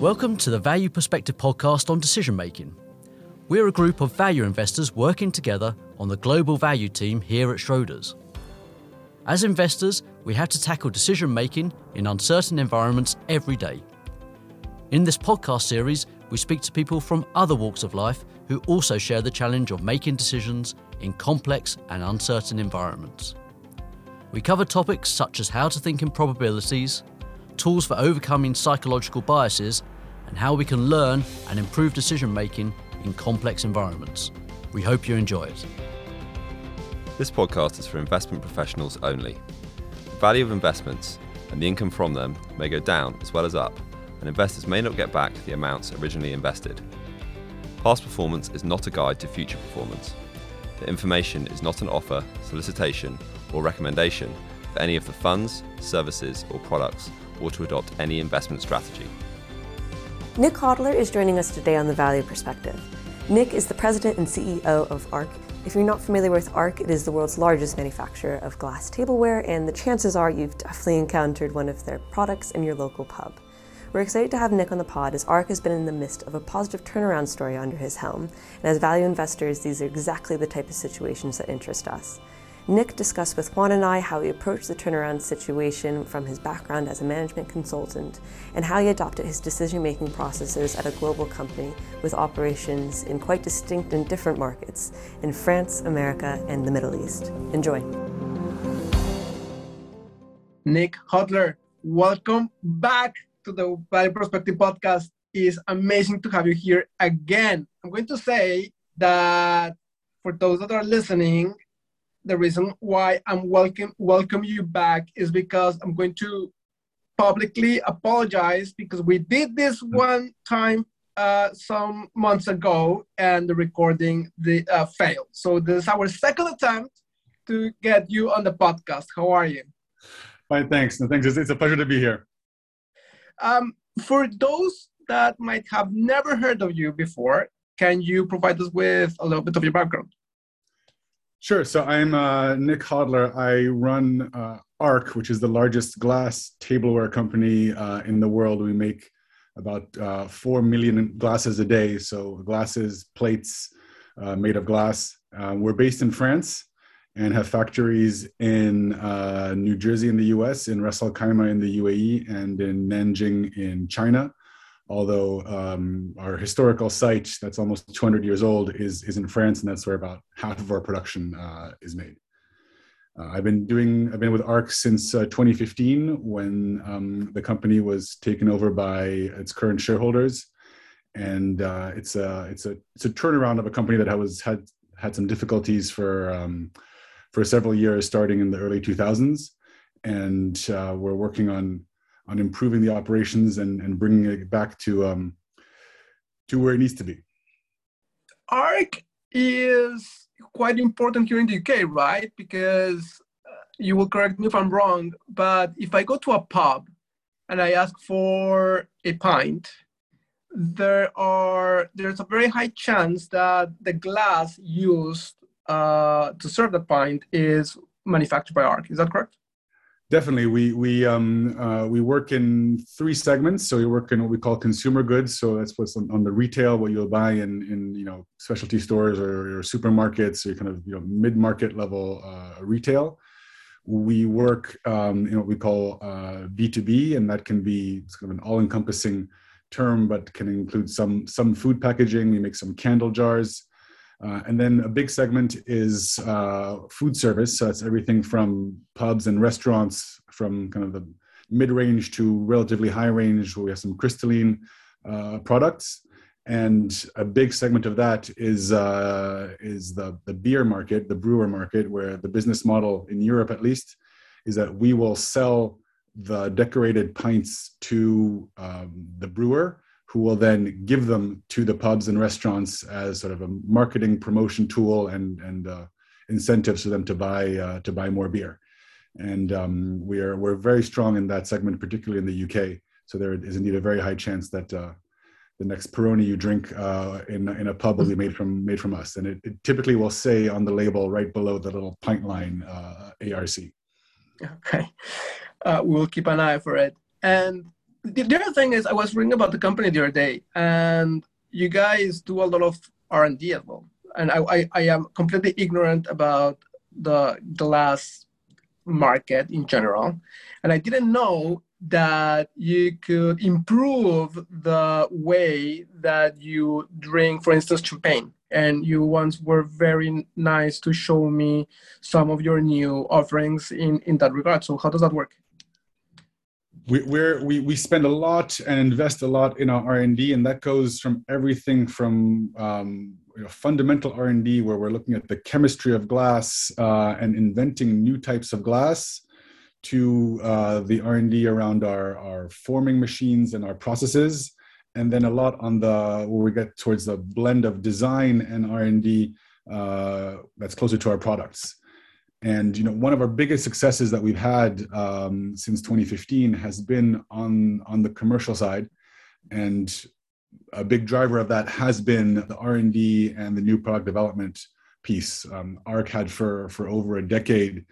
Welcome to the Value Perspective podcast on decision making. We're a group of value investors working together on the global value team here at Schroders. As investors, we have to tackle decision making in uncertain environments every day. In this podcast series, we speak to people from other walks of life who also share the challenge of making decisions in complex and uncertain environments. We cover topics such as how to think in probabilities, tools for overcoming psychological biases, and how we can learn and improve decision making in complex environments. We hope you enjoy it. This podcast is for investment professionals only. The value of investments and the income from them may go down as well as up, and investors may not get back the amounts originally invested. Past performance is not a guide to future performance. The information is not an offer, solicitation, or recommendation for any of the funds, services, or products or to adopt any investment strategy. Nick Hodler is joining us today on the Value Perspective. Nick is the president and CEO of ARC. If you're not familiar with ARC, it is the world's largest manufacturer of glass tableware, and the chances are you've definitely encountered one of their products in your local pub. We're excited to have Nick on the pod as ARC has been in the midst of a positive turnaround story under his helm, and as value investors, these are exactly the type of situations that interest us. Nick discussed with Juan and I how he approached the turnaround situation from his background as a management consultant and how he adopted his decision making processes at a global company with operations in quite distinct and different markets in France, America, and the Middle East. Enjoy. Nick Hodler, welcome back to the Value Perspective podcast. It's amazing to have you here again. I'm going to say that for those that are listening, the reason why I'm welcome welcome you back is because I'm going to publicly apologize because we did this one time uh, some months ago and the recording the uh, failed. So this is our second attempt to get you on the podcast. How are you? Fine, thanks. No, thanks. It's, it's a pleasure to be here. Um, for those that might have never heard of you before, can you provide us with a little bit of your background? Sure. So I'm uh, Nick Hodler. I run uh, ARC, which is the largest glass tableware company uh, in the world. We make about uh, 4 million glasses a day. So glasses, plates uh, made of glass. Uh, we're based in France and have factories in New Jersey in the US, in Ras Al Khaimah in the UAE, and in Nanjing in China although um, our historical site that's almost 200 years old is, is in France, and that's where about half of our production uh, is made. Uh, I've been doing, I've been with ARC since uh, 2015 when um, the company was taken over by its current shareholders. And uh, it's, a, it's, a, it's a turnaround of a company that was, had, had some difficulties for, um, for several years starting in the early 2000s. And uh, we're working on on improving the operations and, and bringing it back to um, to where it needs to be. ARC is quite important here in the UK, right? Because uh, you will correct me if I'm wrong, but if I go to a pub and I ask for a pint, there are there's a very high chance that the glass used uh, to serve the pint is manufactured by ARC. Is that correct? Definitely, we we um, uh, we work in three segments. So we work in what we call consumer goods. So that's what's on, on the retail, what you'll buy in in you know specialty stores or, or supermarkets, or kind of you know mid market level uh, retail. We work um, in what we call uh, B two B, and that can be kind of an all encompassing term, but can include some some food packaging. We make some candle jars. Uh, and then a big segment is uh, food service. So that's everything from pubs and restaurants, from kind of the mid range to relatively high range, where we have some crystalline uh, products. And a big segment of that is uh, is the the beer market, the brewer market, where the business model in Europe, at least, is that we will sell the decorated pints to um, the brewer who will then give them to the pubs and restaurants as sort of a marketing promotion tool and and uh, incentives for them to buy uh, to buy more beer. And um, we are we're very strong in that segment, particularly in the UK. So there is indeed a very high chance that uh, the next Peroni you drink uh, in in a pub will be made from made from us, and it, it typically will say on the label right below the little pint line uh, ARC. Okay, uh, we'll keep an eye for it. And the, the other thing is, I was reading about the company the other day, and you guys do a lot of R and D as well. And I, I, I am completely ignorant about the glass market in general, and I didn't know that you could improve the way that you drink, for instance, champagne. And you once were very nice to show me some of your new offerings in, in that regard. So how does that work? We, we're, we we spend a lot and invest a lot in our R and D, and that goes from everything from um, you know, fundamental R and D, where we're looking at the chemistry of glass uh, and inventing new types of glass, to uh, the R and D around our our forming machines and our processes, and then a lot on the where we get towards the blend of design and R and D uh, that's closer to our products. And you know, one of our biggest successes that we've had um, since 2015 has been on on the commercial side, and a big driver of that has been the R&D and the new product development piece. Um, ARC had for for over a decade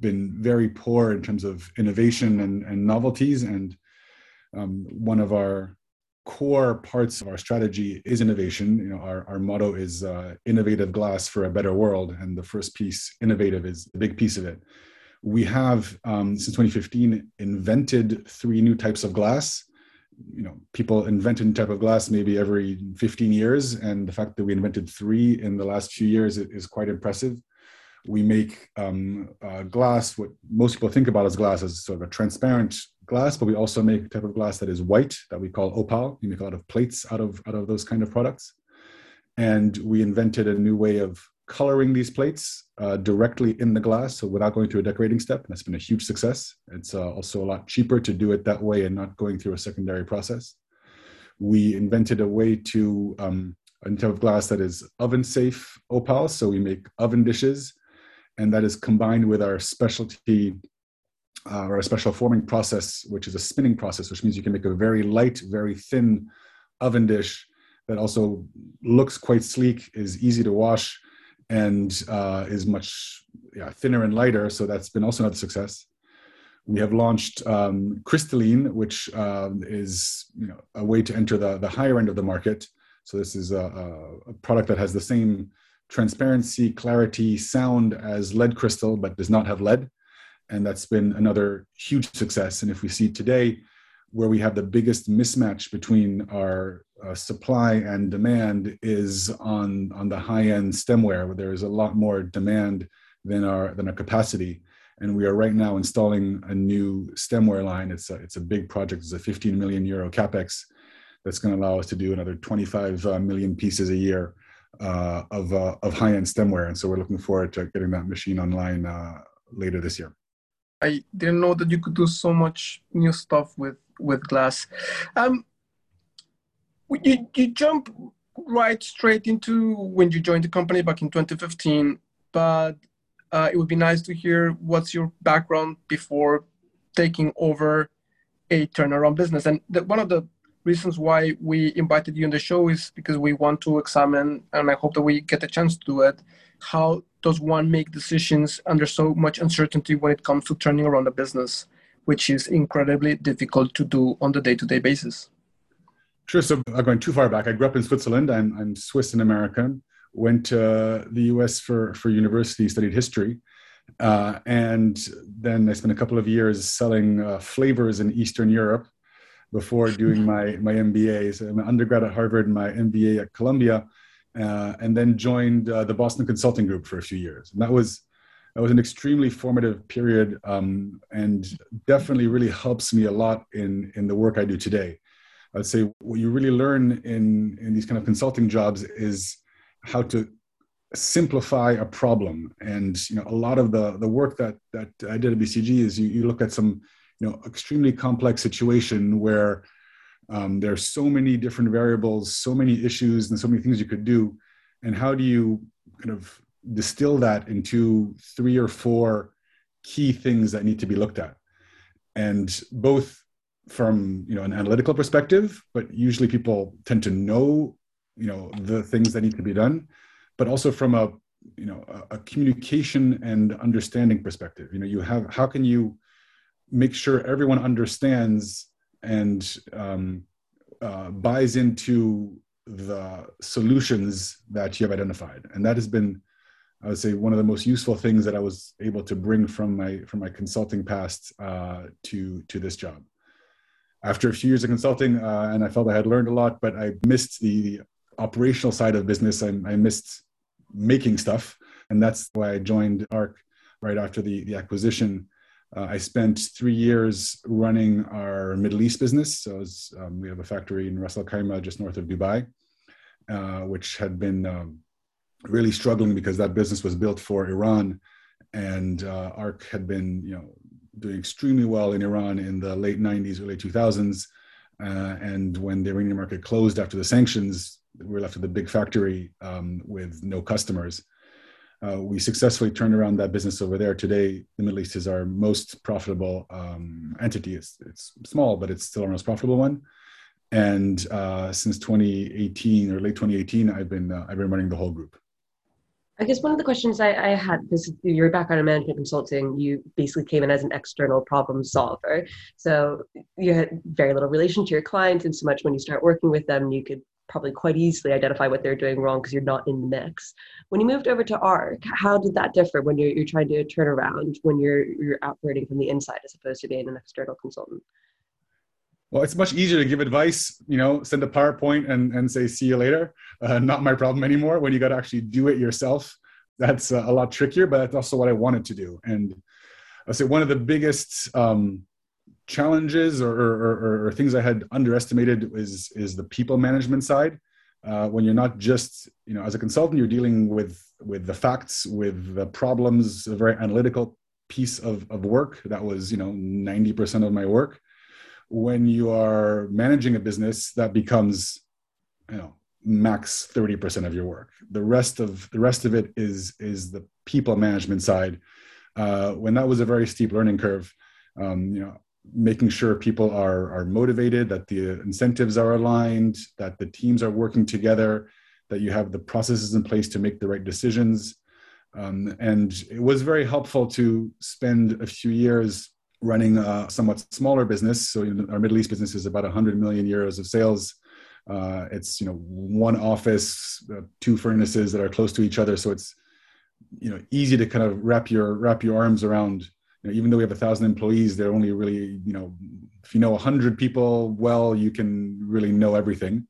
been very poor in terms of innovation and, and novelties, and um, one of our core parts of our strategy is innovation. You know, our, our motto is uh, innovative glass for a better world. And the first piece, innovative, is a big piece of it. We have, um, since 2015, invented three new types of glass. You know, people invent a new type of glass maybe every 15 years. And the fact that we invented three in the last few years is quite impressive. We make um, uh, glass, what most people think about as glass, as sort of a transparent glass, but we also make a type of glass that is white that we call opal. We make a lot of plates out of out of those kind of products, and we invented a new way of coloring these plates uh, directly in the glass, so without going through a decorating step. That's been a huge success. It's uh, also a lot cheaper to do it that way and not going through a secondary process. We invented a way to um, a type of glass that is oven safe opal, so we make oven dishes, and that is combined with our specialty uh, or a special forming process, which is a spinning process, which means you can make a very light, very thin oven dish that also looks quite sleek, is easy to wash, and uh, is much yeah, thinner and lighter. So that's been also another success. We have launched um, crystalline, which um, is you know, a way to enter the, the higher end of the market. So this is a, a product that has the same transparency, clarity, sound as lead crystal, but does not have lead and that's been another huge success. And if we see today, where we have the biggest mismatch between our uh, supply and demand is on on the high end stemware, where there is a lot more demand than our than our capacity. And we are right now installing a new stemware line. It's a, it's a big project. It's a 15 million euro capex that's going to allow us to do another 25 uh, million pieces a year uh, of uh, of high end stemware. And so we're looking forward to getting that machine online uh, later this year. I didn't know that you could do so much new stuff with with glass. Um, you you jump right straight into when you joined the company back in 2015, but uh, it would be nice to hear what's your background before taking over a turnaround business. And the, one of the reasons why we invited you on the show is because we want to examine, and I hope that we get a chance to do it, how does one make decisions under so much uncertainty when it comes to turning around a business, which is incredibly difficult to do on the day-to-day basis? Sure. So I'm going too far back. I grew up in Switzerland. I'm, I'm Swiss and American. Went to the U.S. for for university, studied history, uh, and then I spent a couple of years selling uh, flavors in Eastern Europe before doing my my MBA. So I'm an undergrad at Harvard, and my MBA at Columbia uh, and then joined uh, the Boston Consulting Group for a few years. And that was that was an extremely formative period, um, and definitely really helps me a lot in in the work I do today. I'd say what you really learn in in these kind of consulting jobs is how to simplify a problem. And you know, a lot of the the work that that I did at BCG is you, you look at some you know extremely complex situation where um, there are so many different variables, so many issues, and so many things you could do. And how do you kind of distill that into three or four key things that need to be looked at? And both from you know an analytical perspective, but usually people tend to know you know the things that need to be done, but also from a you know a, a communication and understanding perspective. You know, you have how can you make sure everyone understands and um, uh, buys into the solutions that you have identified, and that has been, I would say, one of the most useful things that I was able to bring from my from my consulting past uh, to to this job. After a few years of consulting, uh, and I felt I had learned a lot, but I missed the operational side of business. I, I missed making stuff, and that's why I joined ARC right after the the acquisition. Uh, I spent three years running our Middle East business. So um, we have a factory in Ras Al Khaimah, just north of Dubai, uh, which had been um, really struggling because that business was built for Iran, and uh, ARC had been, you know, doing extremely well in Iran in the late '90s, early 2000s. Uh, and when the Iranian market closed after the sanctions, we were left with a big factory um, with no customers. Uh, we successfully turned around that business over there. Today, the Middle East is our most profitable um, entity. It's, it's small, but it's still our most profitable one. And uh, since 2018 or late 2018, I've been uh, I've been running the whole group. I guess one of the questions I, I had because your background in management consulting, you basically came in as an external problem solver. So you had very little relation to your clients, and so much when you start working with them, you could probably quite easily identify what they're doing wrong because you're not in the mix. When you moved over to ARC, how did that differ when you're, you're trying to turn around when you're you're operating from the inside as opposed to being an external consultant? Well, it's much easier to give advice, you know, send a PowerPoint and, and say, see you later. Uh, not my problem anymore. When you got to actually do it yourself, that's uh, a lot trickier, but that's also what I wanted to do. And I say one of the biggest um, challenges or, or, or, things I had underestimated is is the people management side. Uh, when you're not just you know as a consultant, you're dealing with with the facts, with the problems, a very analytical piece of, of work that was you know 90% of my work. When you are managing a business, that becomes you know max 30% of your work. The rest of the rest of it is is the people management side. Uh, when that was a very steep learning curve, um, you know, making sure people are are motivated that the incentives are aligned that the teams are working together that you have the processes in place to make the right decisions. Um, and it was very helpful to spend a few years running a somewhat smaller business. So our middle east business is about 100 million euros of sales. Uh, it's you know one office uh, two furnaces that are close to each other. So it's you know easy to kind of wrap your wrap your arms around you know, even though we have a thousand employees, they're only really, you know, if you know a hundred people well, you can really know everything.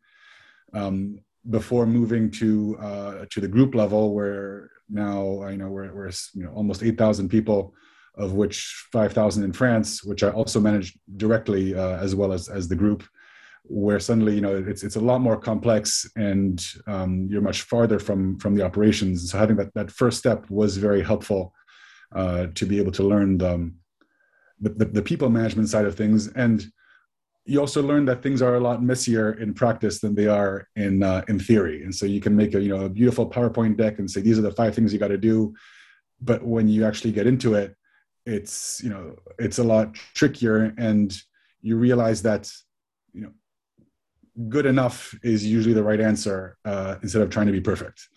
Um, before moving to uh, to the group level, where now I know we're, we're you know almost eight thousand people, of which five thousand in France, which I also manage directly uh, as well as as the group. Where suddenly you know it's it's a lot more complex and um, you're much farther from from the operations. So having that that first step was very helpful uh, to be able to learn the, the, the people management side of things. And you also learn that things are a lot messier in practice than they are in uh, in theory. And so you can make a you know a beautiful powerpoint deck and say these are the five things you got to do. But when you actually get into it it's you know it's a lot trickier and you realize that you know good enough is usually the right answer uh, instead of trying to be perfect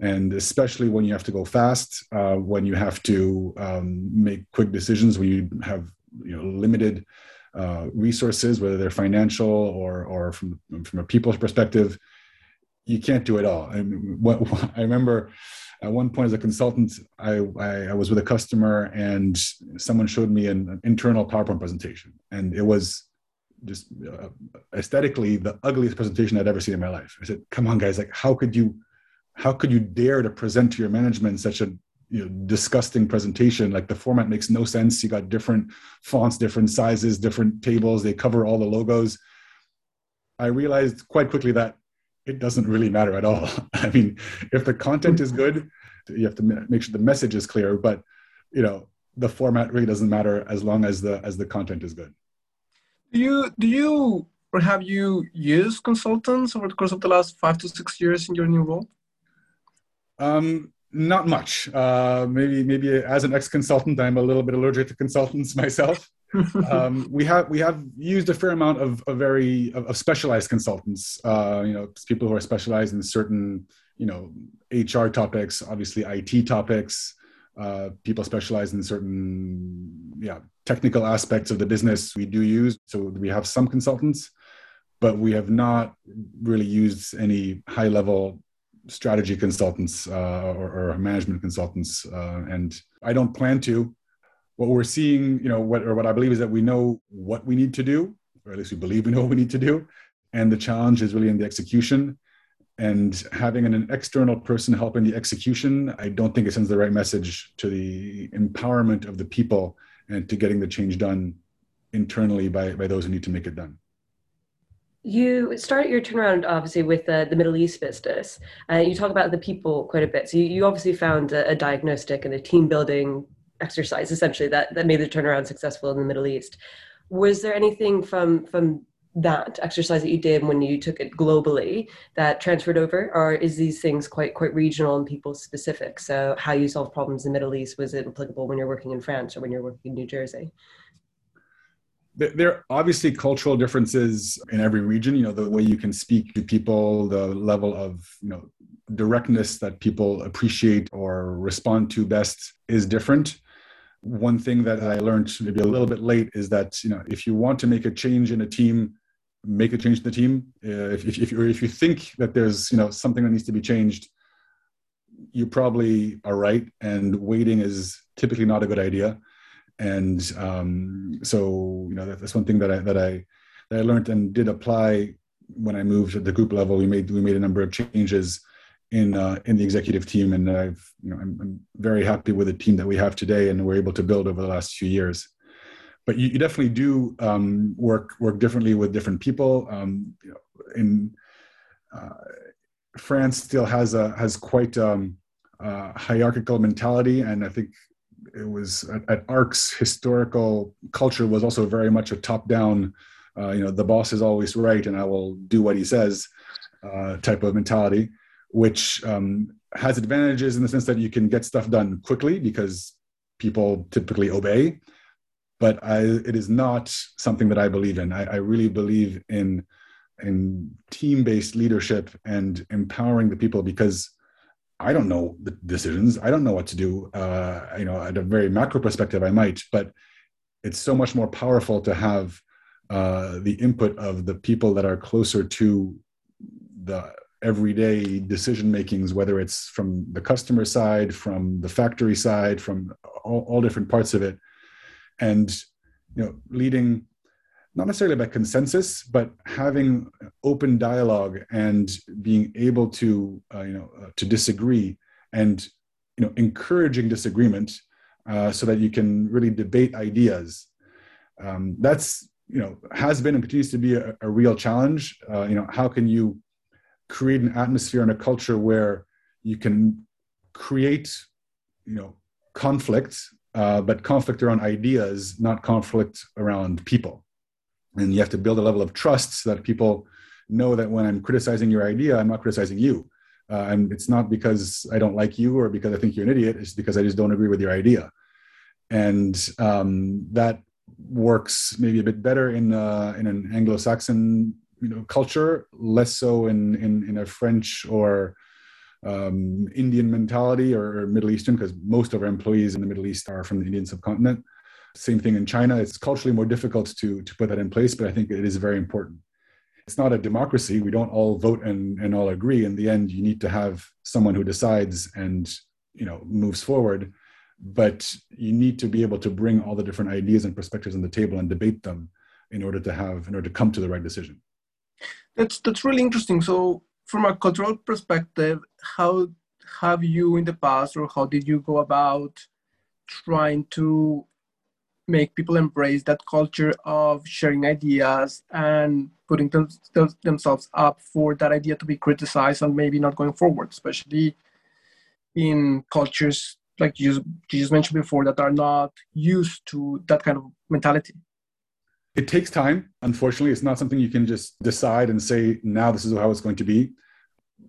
and especially when you have to go fast, uh, when you have to um, make quick decisions, when you have you know limited uh, resources, whether they're financial or or from from a people's perspective, you can't do it all. I, what, I remember at one point as a consultant, I, I, I was with a customer and someone showed me an, an internal PowerPoint presentation, and it was just uh, aesthetically the ugliest presentation I'd ever seen in my life. I said, "Come on, guys! Like, how could you?" How could you dare to present to your management such a you know, disgusting presentation? Like the format makes no sense. You got different fonts different sizes different tables. They cover all the logos. I realized quite quickly that it doesn't really matter at all. I mean if the content is good you have to make sure the message is clear but you know the format really doesn't matter as long as the as the content is good. Do you do you or have you used consultants over the course of the last five to six years in your new role um, not much. Uh, maybe maybe as an ex-consultant, I'm a little bit allergic to consultants myself. um, we have we have used a fair amount of, of very of, of, specialized consultants. Uh, you know, people who are specialized in certain you know HR topics, obviously IT topics. Uh, people specialized in certain yeah, technical aspects of the business we do use. So we have some consultants, but we have not really used any high level strategy consultants uh, or, or, management consultants. Uh, and I don't plan to. What we're seeing, you know, what or what I believe is that we know what we need to do, or at least we believe we know what we need to do, and the challenge is really in the execution. And having an external person helping the execution, I don't think it sends the right message to the empowerment of the people and to getting the change done internally by, by those who need to make it done. You started your turnaround obviously with uh, the Middle East business. Uh, you talk about the people quite a bit. So you, you obviously found a, a, diagnostic and a team building exercise essentially that, that made the turnaround successful in the Middle East. Was there anything from from that exercise that you did when you took it globally that transferred over, or is these things quite quite regional and people specific? So how you solve problems in the Middle East was it applicable when you're working in France or when you're working in New Jersey? There are obviously cultural differences in every region you know the way you can speak to people the level of you know directness that people appreciate or respond to best is different. One thing that i learned maybe a little bit late is that you know if you want to make a change in a team make a change in the team. Uh, if, if, if, if you think that there's you know something that needs to be changed you probably are right and waiting is typically not a good idea and um, so you know that, that's one thing that I that I that I learned and did apply when I moved at the group level. We made we made a number of changes in uh, in the executive team, and I've you know I'm, I'm, very happy with the team that we have today, and we're able to build over the last few years. But you, you definitely do um, work work differently with different people. Um, you know, in uh, France, still has a has quite um, uh, hierarchical mentality, and I think it was at, at ARC's historical culture was also very much a top down, uh, you know, the boss is always right and I will do what he says uh, type of mentality, which um, has advantages in the sense that you can get stuff done quickly because people typically obey. But I, it is not something that I believe in. I, I really believe in in team based leadership and empowering the people because I don't know the decisions. I don't know what to do. Uh, you know, at a very macro perspective, I might, but it's so much more powerful to have uh, the input of the people that are closer to the everyday decision makings, whether it's from the customer side, from the factory side, from all, all different parts of it, and you know, leading not necessarily by consensus, but having open dialogue and being able to, uh, you know, uh, to disagree and, you know, encouraging disagreement uh, so that you can really debate ideas. Um, that's, you know, has been and continues to be a, a real challenge. Uh, you know, how can you create an atmosphere and a culture where you can create, you know, conflict, uh, but conflict around ideas, not conflict around people and you have to build a level of trust so that people know that when i'm criticizing your idea i'm not criticizing you. Uh, and it's not because i don't like you or because i think you're an idiot. It's because i just don't agree with your idea. And um, that works maybe a bit better in uh, in an anglo-saxon you know culture less so in in, in a french or um, indian mentality or middle eastern because most of our employees in the middle east are from the indian subcontinent same thing in China. It's culturally more difficult to, to put that in place, but I think it is very important. It's not a democracy. We don't all vote and, and all agree. In the end, you need to have someone who decides and you know moves forward. But you need to be able to bring all the different ideas and perspectives on the table and debate them in order to have in order to come to the right decision. That's that's really interesting. So from a cultural perspective, how have you in the past or how did you go about trying to make people embrace that culture of sharing ideas and putting them, themselves up for that idea to be criticized and maybe not going forward, especially in cultures like you, you just mentioned before that are not used to that kind of mentality. It takes time. Unfortunately, it's not something you can just decide and say, now this is how it's going to be.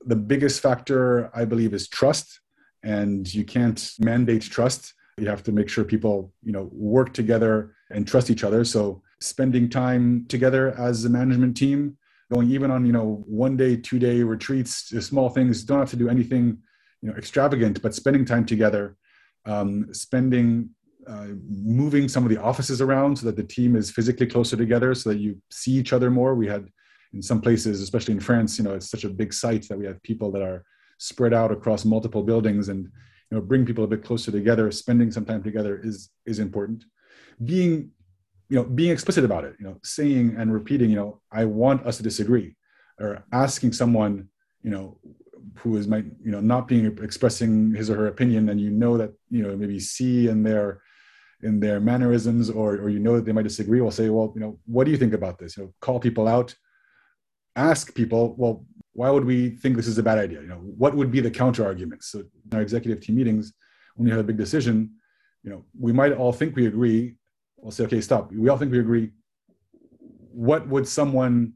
The biggest factor, I believe, is trust. And you can't mandate trust you have to make sure people, you know, work together and trust each other. So spending time together as a management team, going even on, you know, one day, two day retreats, small things, don't have to do anything, you know, extravagant, but spending time together, um, spending uh, moving some of the offices around so that the team is physically closer together so that you see each other more we had in some places especially in france you know it's such a big site that we have people that are spread out across multiple buildings and you know bring people a bit closer together. Spending some time together is is important. Being you know being explicit about it you know saying and repeating you know i want us to disagree or asking someone you know who is might you know not being expressing his or her opinion and you know that you know maybe see in their in their mannerisms or or you know that they might disagree will say well you know what do you think about this? You know call people out ask people well why would we think this is a bad idea? You know what would be the counter arguments? So in our executive team meetings when you have a big decision you know we might all think we agree. We'll say okay stop. We all think we agree. What would someone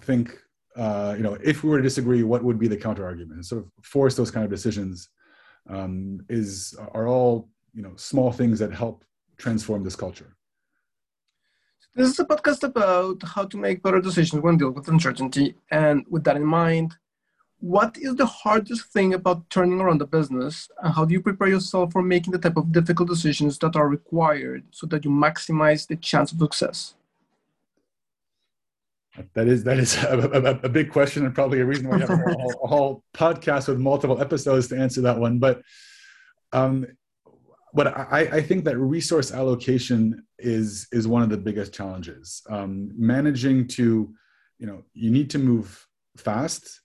think uh, you know, if we were to disagree, what would be the counter argument? And sort of force those kind of decisions um, is are all you know small things that help transform this culture. This is a podcast about how to make better decisions when dealing with uncertainty. And with that in mind, what is the hardest thing about turning around the business? And how do you prepare yourself for making the type of difficult decisions that are required so that you maximize the chance of success? That is that is a, a, a, big question and probably a reason why we have a whole, a whole, podcast with multiple episodes to answer that one. But um, but I, I think that resource allocation is is one of the biggest challenges. Um, managing to, you know, you need to move fast.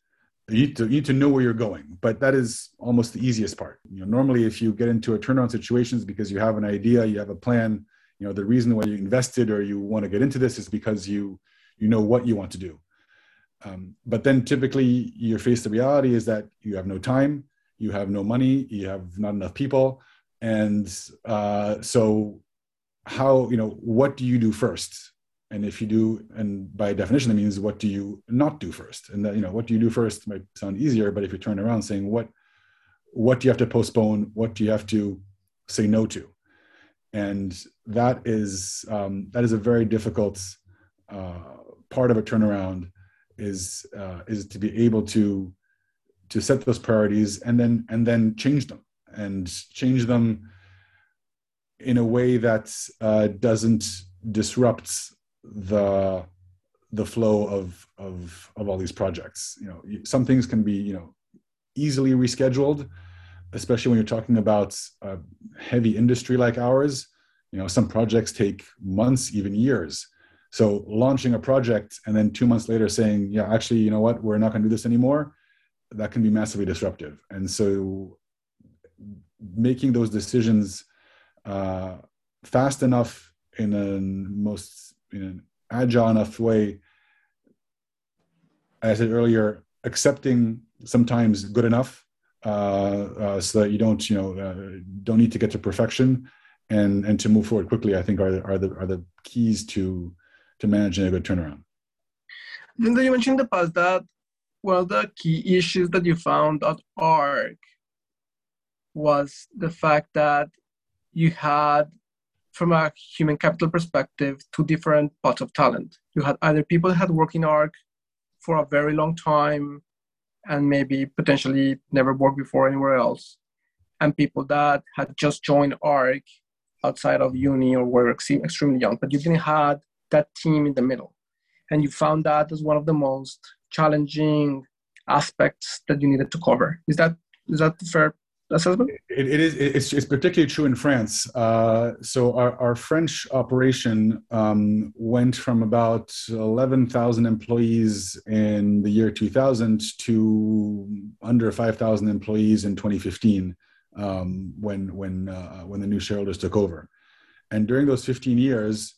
You need to you need to know where you're going, but that is almost the easiest part. You know, normally if you get into a turnaround situations because you have an idea, you have a plan. You know, the reason why you invested or you want to get into this is because you you know what you want to do um, but then typically you're faced the reality is that you have no time you have no money you have not enough people and uh, so how you know what do you do first? And if you do and by definition that means what do you not do first? And that you know what do you do first might sound easier but if you turn around saying what what do you have to postpone? What do you have to say no to? And that is um, that is a very difficult uh, part of a turnaround is uh, is to be able to to set those priorities and then and then change them and change them in a way that uh, doesn't disrupt the the flow of of of all these projects. You know some things can be you know easily rescheduled especially when you're talking about a heavy industry like ours. You know some projects take months even years. So launching a project and then two months later saying, yeah, actually, you know what, we're not going to do this anymore, that can be massively disruptive. And so making those decisions uh, fast enough in a most in an agile enough way, as I said earlier, accepting sometimes good enough uh, uh, so that you don't you know uh, don't need to get to perfection and and to move forward quickly i think are, are the are the keys to to managing a good turnaround? Linda, you mentioned in the past that of the key issues that you found at ARC was the fact that you had, from a human capital perspective, two different pots of talent. You had either people that had worked in ARC for a very long time and maybe potentially never worked before anywhere else, and people that had just joined ARC outside of uni or were extremely young, but you didn't have that team in the middle. And you found that as one of the most challenging aspects that you needed to cover. Is that is that fair assessment? It, it is. It's, it's, particularly true in France. Uh, so our, our, French operation um, went from about eleven thousand employees in the year two thousand to under five thousand employees in twenty fifteen um, when when uh, when the new shareholders took over. And during those fifteen years,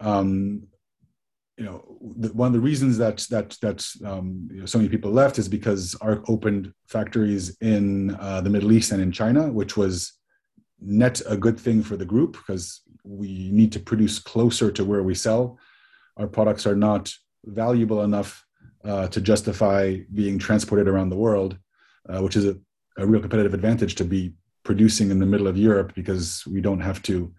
um, you know, the, one of the reasons that that that um, you know, so many people left is because ARC opened factories in uh, the Middle East and in China, which was net a good thing for the group because we need to produce closer to where we sell. Our products are not valuable enough uh, to justify being transported around the world, uh, which is a, a real competitive advantage to be producing in the middle of Europe because we don't have to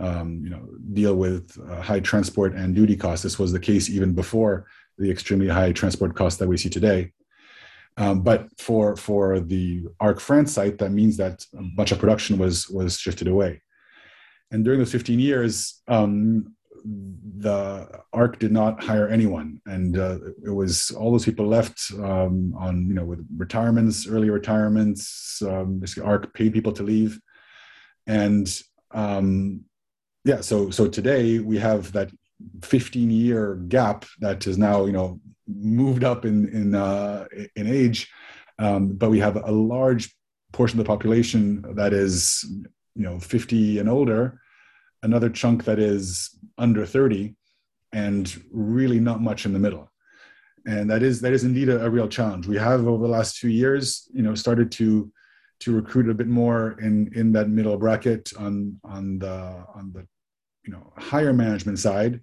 um, you know, deal with uh, high transport and duty costs. This was the case even before the extremely high transport costs that we see today. Um, but for for the Arc France site, that means that a bunch of production was was shifted away. And during those 15 years, um, the ARC did not hire anyone, and uh, it was all those people left um, on you know with retirements, early retirements. Um, ARC paid people to leave, and um, yeah, so so today we have that 15 year gap that is now you know moved up in in uh, in age, um, but we have a large portion of the population that is you know 50 and older another chunk that is under 30 and really not much in the middle. And that is that is indeed a, a, real challenge. We have over the last few years you know started to to recruit a bit more in in that middle bracket on on the on the you know higher management side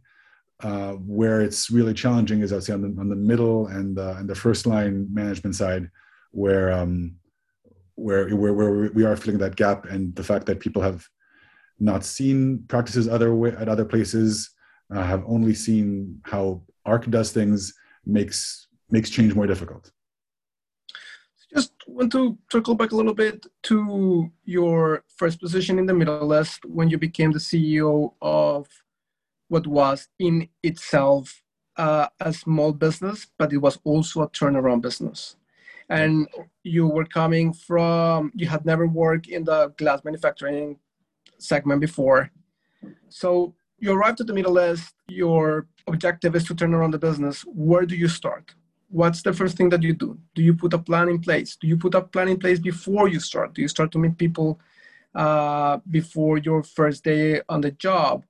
uh, where it's really challenging is i'd say on the, on the middle and the, and the first line management side where um where, where where we are feeling that gap and the fact that people have not seen practices other way, at other places, uh, have only seen how ARC does things makes makes change more difficult. Just want to circle back a little bit to your first position in the Middle East when you became the CEO of what was in itself uh, a small business, but it was also a turnaround business. And you were coming from, you had never worked in the glass manufacturing segment before. So you arrived at the Middle East, your objective is to turn around the business. Where do you start? What's the first thing that you do? Do you put a plan in place? Do you put a plan in place before you start? Do you start to meet people uh, before your first day on the job?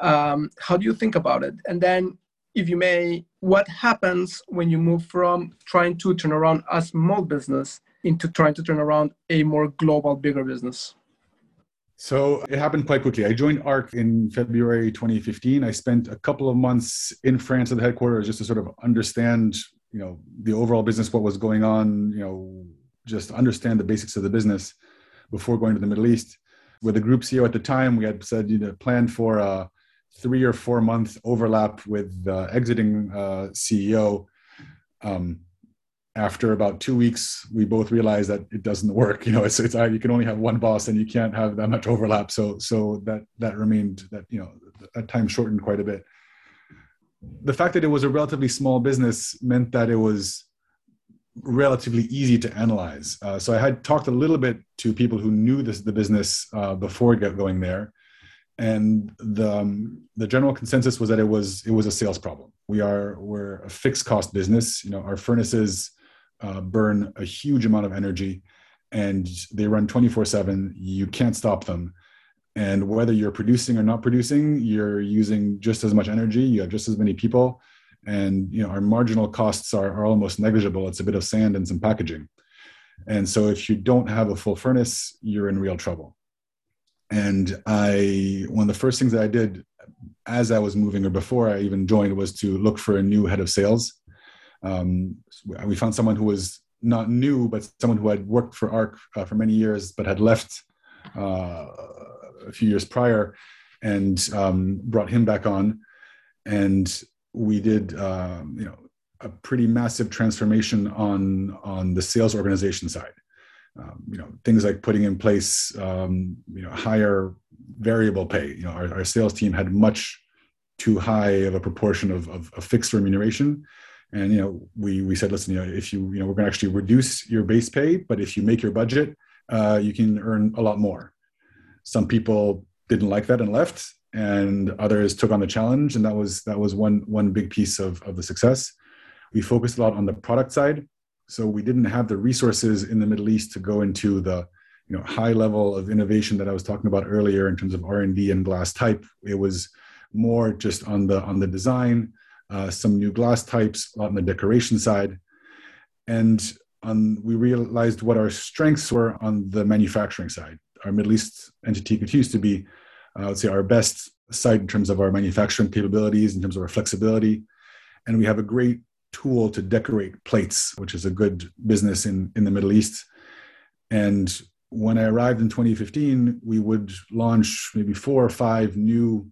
Um, how do you think about it? And then, if you may, what happens when you move from trying to turn around a small business into trying to turn around a more global, bigger business? So it happened quite quickly. I joined ARC in February 2015. I spent a couple of months in France at the headquarters just to sort of understand, you know, the overall business, what was going on, you know, just understand the basics of the business before going to the Middle East. With the group CEO at the time, we had said, you know, planned for a three or four month overlap with the exiting uh, CEO. Um, after about two weeks, we both realized that it doesn't work. You know, it's, it's you can only have one boss, and you can't have that much overlap. So so that that remained that you know that time shortened quite a bit. The fact that it was a relatively small business meant that it was relatively easy to analyze. Uh, so I had talked a little bit to people who knew this the business uh, before going there, and the um, the general consensus was that it was it was a sales problem. We are we're a fixed cost business. You know, our furnaces uh, burn a huge amount of energy and they run 24 7 you can't stop them and whether you're producing or not producing you're using just as much energy you have just as many people and you know our marginal costs are, are almost negligible. It's a bit of sand and some packaging. And so if you don't have a full furnace you're in real trouble. And i one of the first things that i did as i was moving or before i even joined was to look for a new head of sales. Um, we found someone who was not new, but someone who had worked for ARC uh, for many years, but had left uh, a few years prior, and um, brought him back on. And we did, um, you know, a pretty massive transformation on on the sales organization side. Um, you know, things like putting in place, um, you know, higher variable pay. You know, our, our, sales team had much too high of a proportion of, of, of fixed remuneration and you know we we said listen you know if you you know we're going to actually reduce your base pay but if you make your budget uh, you can earn a lot more some people didn't like that and left and others took on the challenge and that was that was one one big piece of of the success we focused a lot on the product side so we didn't have the resources in the middle east to go into the you know high level of innovation that i was talking about earlier in terms of r&d and glass type it was more just on the on the design uh, some new glass types, a lot on the decoration side. And on, we realized what our strengths were on the manufacturing side. Our Middle East entity continues to be, uh, I would say, our best site in terms of our manufacturing capabilities, in terms of our flexibility. And we have a great tool to decorate plates, which is a good business in, in the Middle East. And when I arrived in 2015, we would launch maybe four or five new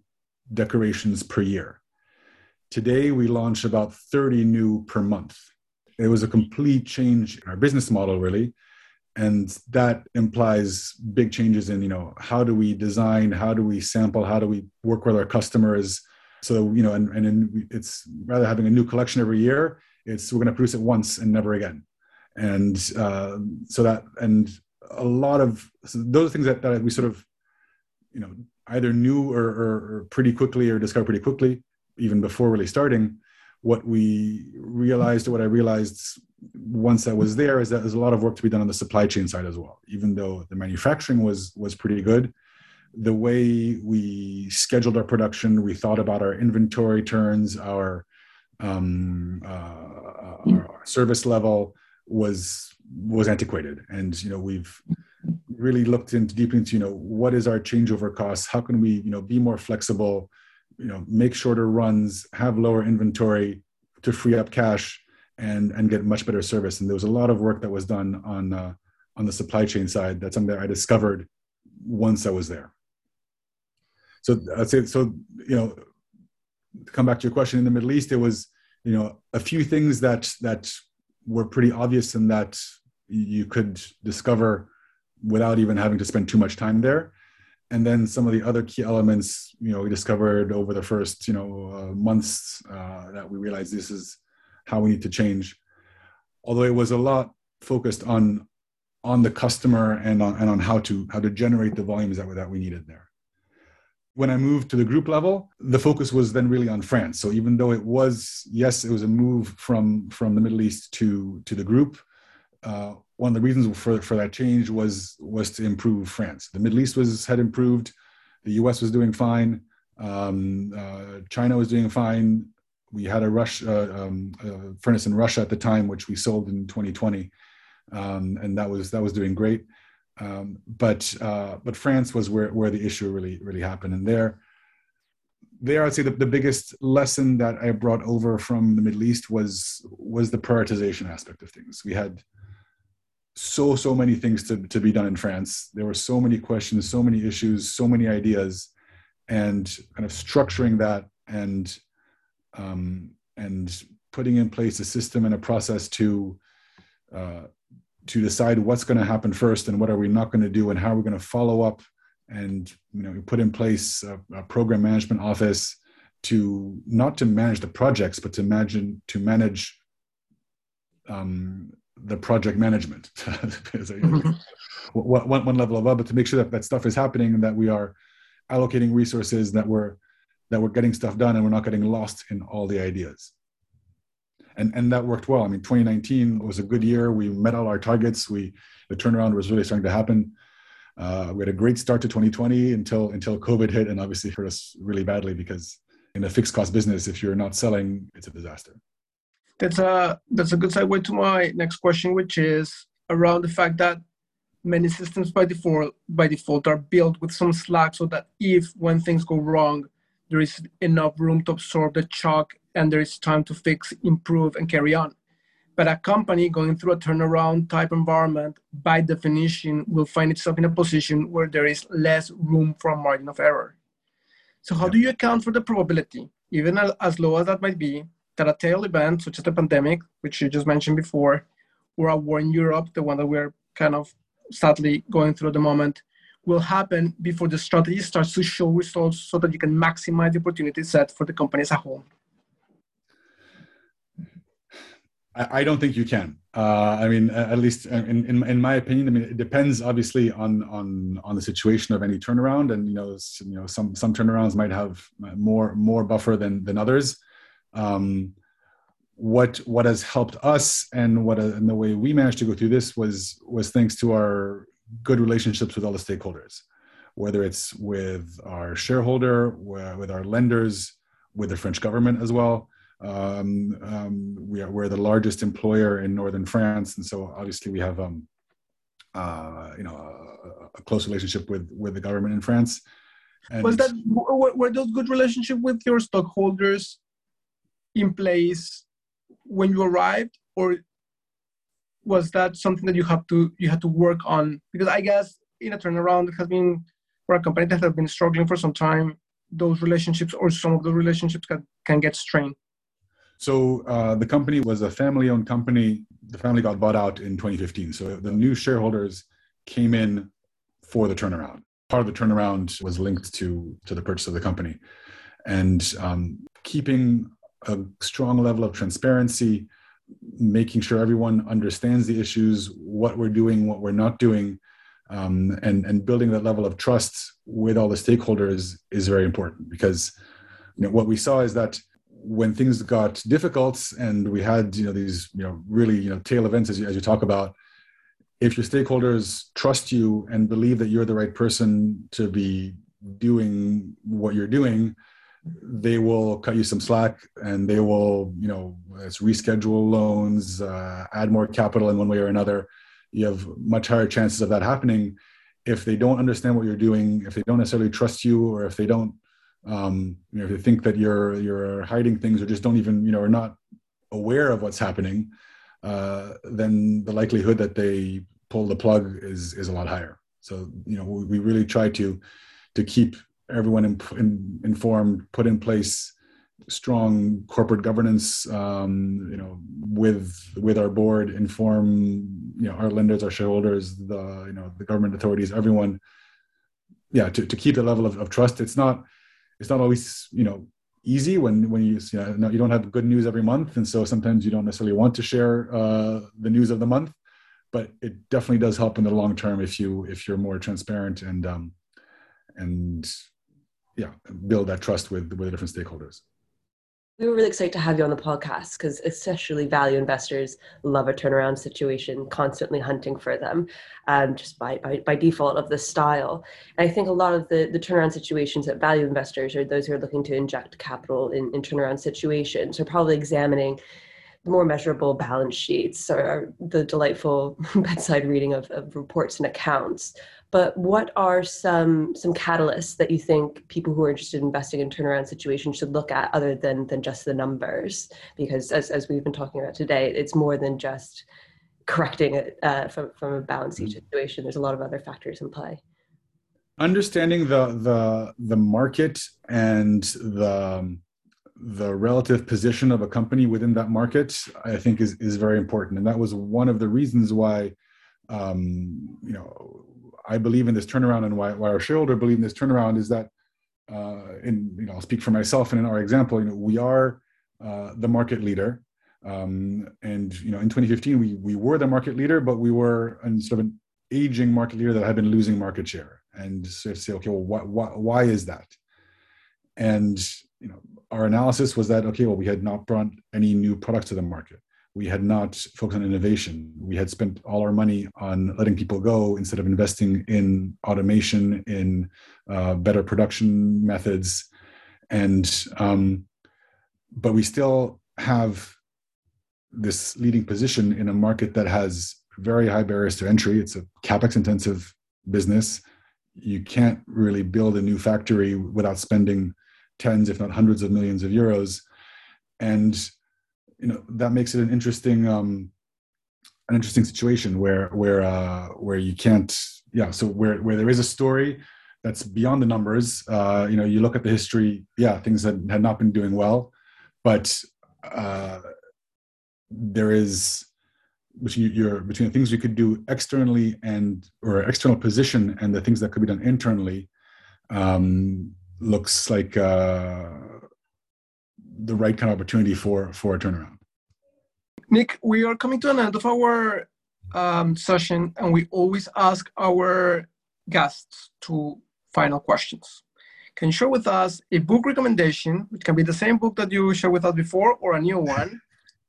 decorations per year. Today, we launch about 30 new per month. It was a complete change in our business model, really. And that implies big changes in you know how do we design how do we sample how do we work with our customers? So you know and, and in, it's rather having a new collection every year it's we're going to produce it once and never again. And uh, so that and a lot of so those things that, that we sort of you know either knew or, or, or pretty quickly or discovered pretty quickly even before really starting what we realized or what i realized once I was there is that there's a lot of work to be done on the supply chain side as well. Even though the manufacturing was was pretty good, the way we scheduled our production, we thought about our inventory turns, our, um, uh, our service level was was antiquated, and you know we've really looked into deep into you know what is our changeover costs, how can we you know be more flexible, you know make shorter runs, have lower inventory to free up cash and and get much better service. And there was a lot of work that was done on uh, on the supply chain side. That's something that I discovered once I was there. So I'd say so. You know, to come back to your question in the Middle East, it was you know a few things that that were pretty obvious and that you could discover without even having to spend too much time there and then some of the other key elements you know we discovered over the first you know uh, months uh, that we realized this is how we need to change. Although it was a lot focused on on the customer and on and on how to how to generate the volumes that, that we needed there. When I moved to the group level, the focus was then really on France. So even though it was yes, it was a move from from the Middle East to to the group. Uh, one of the reasons for for that change was was to improve France. The Middle East was had improved, the U.S. was doing fine, um, uh, China was doing fine, we had a rush uh, um, uh, furnace in Russia at the time, which we sold in 2020, um, and that was that was doing great. Um, but uh, but France was where where the issue really really happened, and there there I'd say the, the biggest lesson that I brought over from the Middle East was was the prioritization aspect of things. We had so so many things to, to be done in France. There were so many questions, so many issues, so many ideas, and kind of structuring that and um, and putting in place a system and a process to uh, to decide what's going to happen first and what are we not going to do and how are we going to follow up and you know put in place a, a, program management office to not to manage the projects but to imagine to manage um, the project management mm-hmm. one, one level above but to make sure that that stuff is happening and that we are allocating resources that we're that we're getting stuff done and we're not getting lost in all the ideas. And, and that worked well. I mean, 2019 was a good year. We met all our targets. We the turnaround was really starting to happen. Uh, we had a great start to 2020 until until COVID hit, and obviously hurt us really badly because in a fixed cost business, if you're not selling, it's a disaster. That's a that's a good segue to my next question, which is around the fact that many systems by default by default are built with some slack, so that if when things go wrong, there is enough room to absorb the shock and there is time to fix, improve, and carry on. But a company going through a turnaround type environment, by definition, will find itself in a position where there is less room for a margin of error. So, how do you account for the probability, even as low as that might be, that a tail event such as the pandemic, which you just mentioned before, or a war in Europe, the one that we're kind of sadly going through at the moment, will happen before the strategy starts to show results so that you can maximize the opportunity set for the company as a whole? I, don't think you can. Uh, I mean, at least in, in, in, my opinion, I mean, it depends obviously on on on the situation of any turnaround, and you know, you know, some some turnarounds might have more more buffer than than others. Um, what what has helped us and what uh, and the way we managed to go through this was was thanks to our good relationships with all the stakeholders, whether it's with our shareholder, with our lenders, with the French government as well. Um, um, we are, we're the largest employer in northern France, and so obviously we have um, uh, you know a, a, close relationship with with the government in France. And was that were those good relationship with your stockholders in place when you arrived, or was that something that you have to you had to work on? Because I guess in a turnaround it has been for a company that has been struggling for some time, those relationships or some of the relationships can, can get strained. So uh, the company was a family-owned company. The family got bought out in 2015. So the new shareholders came in for the turnaround. Part of the turnaround was linked to to the purchase of the company, and um, keeping a strong level of transparency, making sure everyone understands the issues, what we're doing, what we're not doing, um, and and building that level of trust with all the stakeholders is very important because you know, what we saw is that when things got difficult and we had you know these you know really you know tail events as you, as you talk about if your stakeholders trust you and believe that you're the right person to be doing what you're doing they will cut you some slack and they will you know reschedule loans uh, add more capital in one way or another. You have much higher chances of that happening. If they don't understand what you're doing if they don't necessarily trust you or if they don't um, you know if they think that you're you're hiding things or just don't even you know are not aware of what's happening uh, then the likelihood that they pull the plug is is a lot higher. So you know we really try to to keep everyone in, in, informed put in place strong corporate governance um, you know with with our board inform you know our lenders our shareholders the you know the government authorities everyone yeah to, to keep the level of, of trust. It's not it's not always you know easy when when you you know you don't have good news every month and so sometimes you don't necessarily want to share uh, the news of the month but it definitely does help in the long term if you if you're more transparent and um and yeah build that trust with with the different stakeholders we were really excited to have you on the podcast because especially value investors love a turnaround situation, constantly hunting for them, um, just by, by, by default of the style. And I think a lot of the, the turnaround situations that value investors or those who are looking to inject capital in, in turnaround situations are probably examining more measurable balance sheets or the delightful bedside reading of, of reports and accounts. But what are some some catalysts that you think people who are interested in investing in turnaround situations should look at other than than just the numbers? Because as, as we've been talking about today it's more than just correcting it uh, from, from a balance sheet mm-hmm. situation. There's a lot of other factors in play. Understanding the the the market and the the relative position of a company within that market i think is is very important. And that was one of the reasons why um, you know I believe in this turnaround and why, why our shareholder believe in this turnaround is that, uh, in you know, I'll speak for myself and in our example, you know, we are uh, the market leader, um, and you know, in 2015 we we were the market leader, but we were an sort of an aging market leader that had been losing market share, and so say, okay, well, why, why, why is that? And you know, our analysis was that okay, well, we had not brought any new products to the market we had not focused on innovation. We had spent all our money on letting people go instead of investing in automation, in uh, better production methods, and um, but we still have this leading position in a market that has very high barriers to entry. It's a capex intensive business. You can't really build a new factory without spending tens, if not hundreds of millions of euros. And you know that makes it an interesting um, an interesting situation where where uh, where you can't yeah so where where there is a story that's beyond the numbers uh, you know you look at the history yeah things had, had not been doing well but uh, there is between your between the things you could do externally and or external position and the things that could be done internally um, looks like uh, the right kind of opportunity for for a turnaround. Nick, we are coming to an end of our um, session, and we always ask our guests two final questions. Can you share with us a book recommendation, which can be the same book that you shared with us before, or a new one,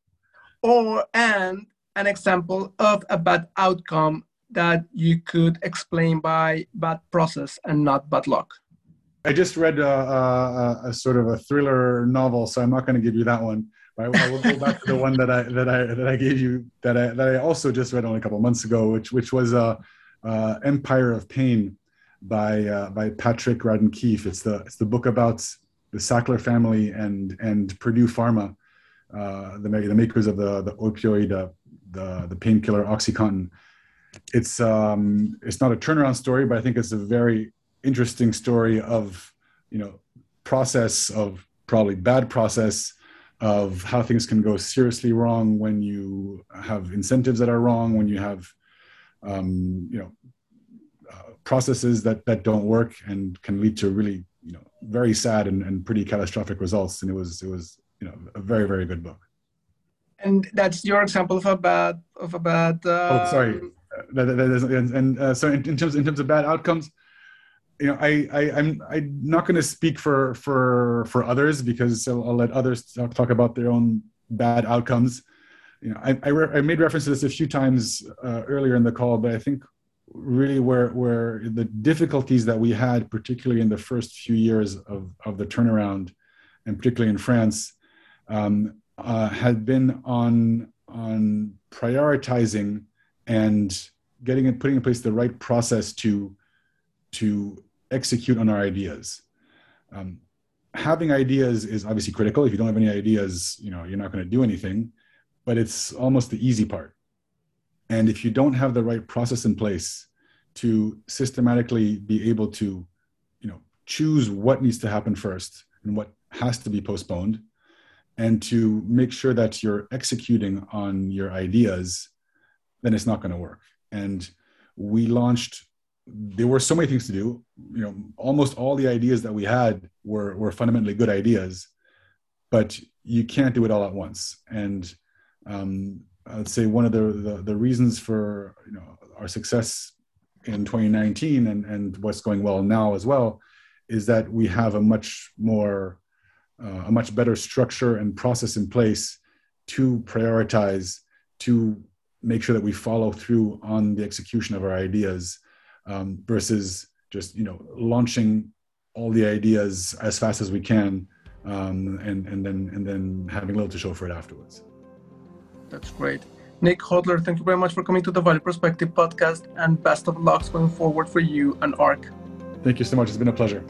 or and an example of a bad outcome that you could explain by bad process and not bad luck? I just read a, a, a, sort of a thriller novel, so I'm not going to give you that one. I, I will go back to the one that I that I that I gave you that I that I also just read only a couple months ago, which which was uh, uh, Empire of Pain by uh, by Patrick Radden Keefe. It's the it's the book about the Sackler family and and Purdue Pharma, uh, the the makers of the the opioid uh, the the painkiller OxyContin. It's um, it's not a turnaround story, but I think it's a very interesting story of you know process of probably bad process of how things can go seriously wrong when you have incentives that are wrong, when you have, um, you know, uh, processes that that don't work and can lead to really, you know, very sad and, and pretty catastrophic results. And it was it was you know a very very good book. And that's your example of a bad of a bad. Uh, oh, sorry. And, and uh, so in, in terms in terms of bad outcomes, you know, I, I I'm I'm not going to speak for for for others because I'll, I'll let others talk, talk, about their own bad outcomes. You know, I I, re- I made reference to this a few times uh, earlier in the call, but I think really where where the difficulties that we had, particularly in the first few years of of the turnaround, and particularly in France, um, uh, had been on on prioritizing and getting and putting in place the right process to to execute on our ideas. Um, having ideas is obviously critical. If you don't have any ideas, you know, you're not going to do anything, but it's almost the easy part. And if you don't have the right process in place to systematically be able to, you know, choose what needs to happen first and what has to be postponed, and to make sure that you're executing on your ideas, then it's not going to work. And we launched there were so many things to do. You know, almost all the ideas that we had were were fundamentally good ideas, but you can't do it all at once. And um, I'd say one of the, the, the reasons for you know our success in 2019 and and what's going well now as well is that we have a much more uh, a much better structure and process in place to prioritize to make sure that we follow through on the execution of our ideas um, versus just you know launching all the ideas as fast as we can um, and and then and then having little to show for it afterwards. That's great. Nick Hodler, thank you very much for coming to the Value Perspective podcast and best of luck going forward for you and ARC. Thank you so much. It's been a pleasure.